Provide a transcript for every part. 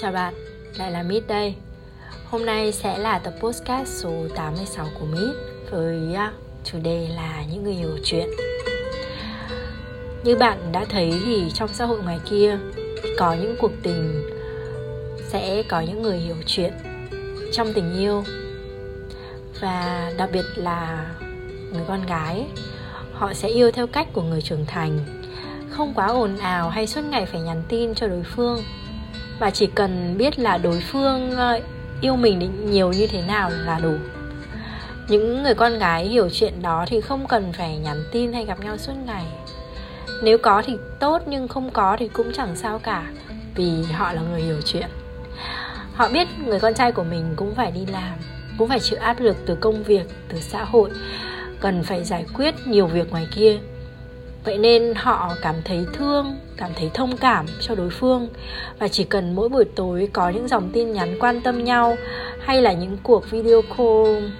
Chào bạn, lại là Mít đây. Hôm nay sẽ là tập podcast số 86 của Mít Với à, chủ đề là những người hiểu chuyện. Như bạn đã thấy thì trong xã hội ngoài kia Có những cuộc tình Sẽ có những người hiểu chuyện Trong tình yêu. Và đặc biệt là người con gái Họ sẽ yêu theo cách của người trưởng thành. Không quá ồn ào hay suốt ngày phải nhắn tin cho đối phương và chỉ cần biết là đối phương ờ, yêu mình nhiều như thế nào là đủ. Những người con gái hiểu chuyện đó thì không cần phải nhắn tin hay gặp nhau suốt ngày. Nếu có thì tốt, nhưng không có thì cũng chẳng sao cả, vì họ là người hiểu chuyện. Họ biết người con trai của mình cũng phải đi làm, cũng phải chịu áp lực từ công việc, từ xã hội, cần phải giải quyết nhiều việc ngoài kia vậy nên họ cảm thấy thương, cảm thấy thông cảm cho đối phương. Và chỉ cần mỗi buổi tối có những dòng tin nhắn quan tâm nhau, hay là những cuộc video call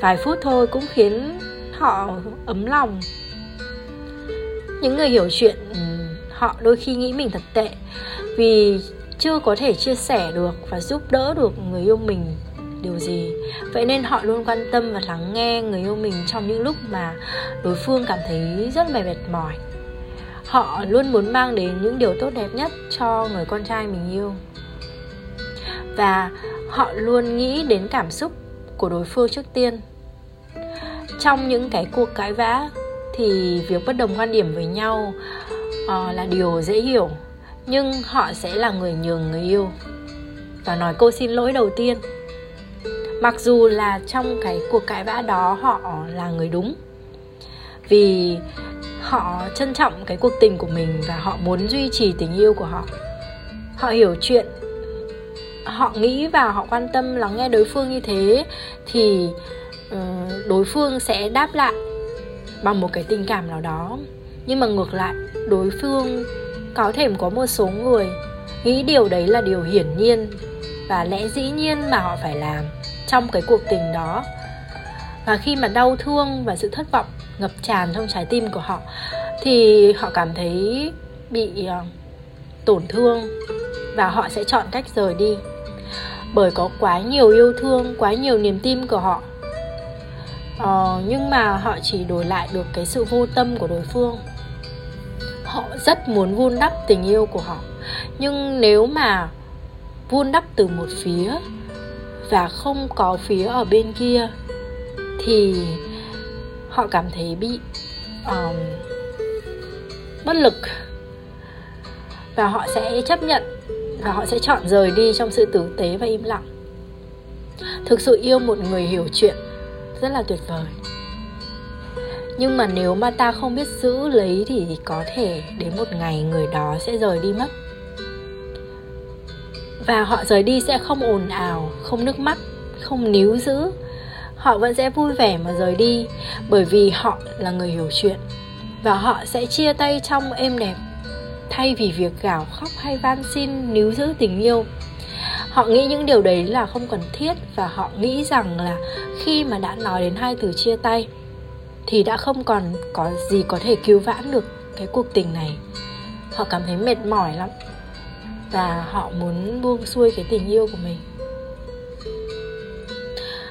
vài phút thôi cũng khiến họ ấm lòng. Những người hiểu chuyện ừ, họ đôi khi nghĩ mình thật tệ vì chưa có thể chia sẻ được và giúp đỡ được người yêu mình điều gì. Vậy nên họ luôn quan tâm và lắng nghe người yêu mình trong những lúc mà đối phương cảm thấy rất là mệt mỏi. Họ luôn muốn mang đến những điều tốt đẹp nhất cho người con trai mình yêu. Và họ luôn nghĩ đến cảm xúc của đối phương trước tiên. Trong những cái cuộc cãi vã thì việc bất đồng quan điểm với nhau uh, là điều dễ hiểu nhưng họ sẽ là người nhường người yêu. Và nói câu xin lỗi đầu tiên mặc dù là trong cái cuộc cãi vã đó họ là người đúng, vì họ trân trọng cái cuộc tình của mình và họ muốn duy trì tình yêu của họ. Họ hiểu chuyện, họ nghĩ và họ quan tâm lắng nghe đối phương như thế thì ờ, đối phương sẽ đáp lại bằng một cái tình cảm nào đó. Nhưng mà ngược lại, đối phương có thể có một số người nghĩ điều đấy là điều hiển nhiên và lẽ dĩ nhiên mà họ phải làm trong cái cuộc tình đó. Và khi mà đau thương và sự thất vọng ngập tràn trong trái tim của họ thì họ cảm thấy bị ờ, tổn thương và họ sẽ chọn cách rời đi. Bởi có quá nhiều yêu thương quá nhiều niềm tin của họ. Ờ, nhưng mà họ chỉ đổi lại được cái sự vô tâm của đối phương. Họ rất muốn vun đắp tình yêu của họ. Nhưng nếu mà vun đắp từ một phía và không có phía ở bên kia thì họ cảm thấy bị um, bất lực. Và họ sẽ chấp nhận và họ sẽ chọn rời đi trong sự tử tế và im lặng. Thực sự yêu một người hiểu chuyện rất là tuyệt vời. Nhưng mà nếu mà ta không biết giữ lấy thì có thể đến một ngày người đó sẽ rời đi mất và họ rời đi sẽ không ồn ào, không nước mắt, không níu giữ. Họ vẫn sẽ vui vẻ mà rời đi, bởi vì họ là người hiểu chuyện. Và họ sẽ chia tay trong êm đẹp, thay vì việc gào khóc hay van xin níu giữ tình yêu. Họ nghĩ những điều đấy là không cần thiết và họ nghĩ rằng là khi mà đã nói đến hai từ chia tay thì đã không còn có gì có thể cứu vãn được cái cuộc tình này. Họ cảm thấy mệt mỏi lắm và họ muốn buông xuôi cái tình yêu của mình.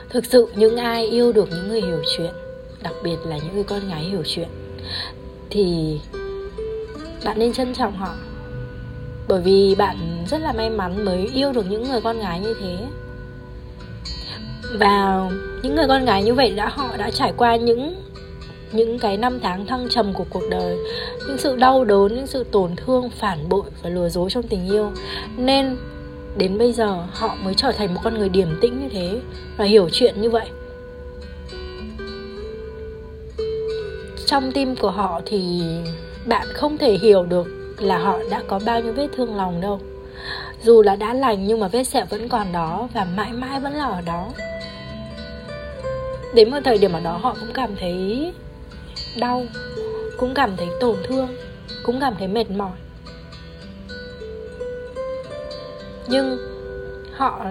Thực sự, những ai yêu được những người hiểu chuyện, đặc biệt là những người con gái hiểu chuyện, thì bạn nên trân trọng họ. Bởi vì bạn rất là may mắn mới yêu được những người con gái như thế. Và những người con gái như vậy đã, họ đã trải qua những những cái năm tháng thăng trầm của cuộc đời, những sự đau đớn, những sự tổn thương, phản bội và lừa dối trong tình yêu. Nên đến bây giờ họ mới trở thành một con người điềm tĩnh như thế và hiểu chuyện như vậy. Trong tim của họ thì bạn không thể hiểu được là họ đã có bao nhiêu vết thương lòng đâu. Dù là đã lành nhưng mà vết sẹo vẫn còn đó và mãi mãi vẫn là ở đó. Đến một thời điểm ở đó, họ cũng cảm thấy đau, cũng cảm thấy tổn thương, cũng cảm thấy mệt mỏi. Nhưng họ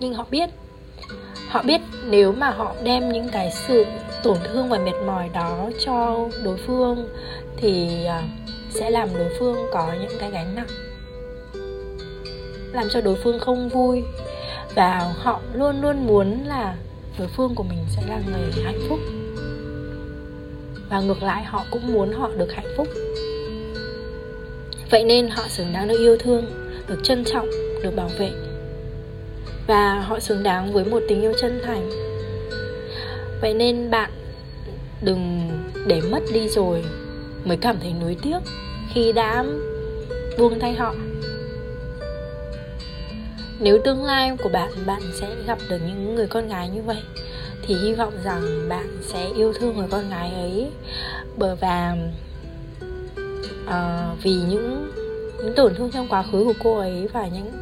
nhưng họ biết họ biết nếu mà họ đem những cái sự tổn thương và mệt mỏi đó cho đối phương thì à, sẽ làm đối phương có những cái gánh nặng, làm cho đối phương không vui. Và họ luôn luôn muốn là đối phương của mình sẽ là người hạnh phúc và ngược lại, họ cũng muốn họ được hạnh phúc. Vậy nên họ xứng đáng được yêu thương, được trân trọng, được bảo vệ. Và họ xứng đáng với một tình yêu chân thành. Vậy nên bạn đừng để mất đi rồi mới cảm thấy nuối tiếc khi đã buông tay họ. Nếu tương lai của bạn bạn sẽ gặp được những người con gái như vậy thì hy vọng rằng bạn sẽ yêu thương người con gái ấy. Bởi và uh, vì những những tổn thương trong quá khứ của cô ấy và những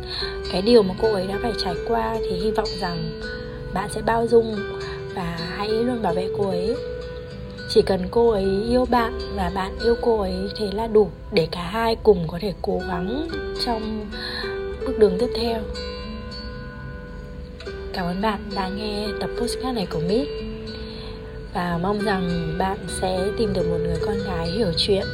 cái điều mà cô ấy đã phải trải qua thì hy vọng rằng bạn sẽ bao dung và hãy luôn bảo vệ cô ấy. Chỉ cần cô ấy yêu bạn và bạn yêu cô ấy thế là đủ để cả hai cùng có thể cố gắng trong bước đường tiếp theo cảm ơn bạn đã nghe tập podcast này của mít và mong rằng bạn sẽ tìm được một người con gái hiểu chuyện.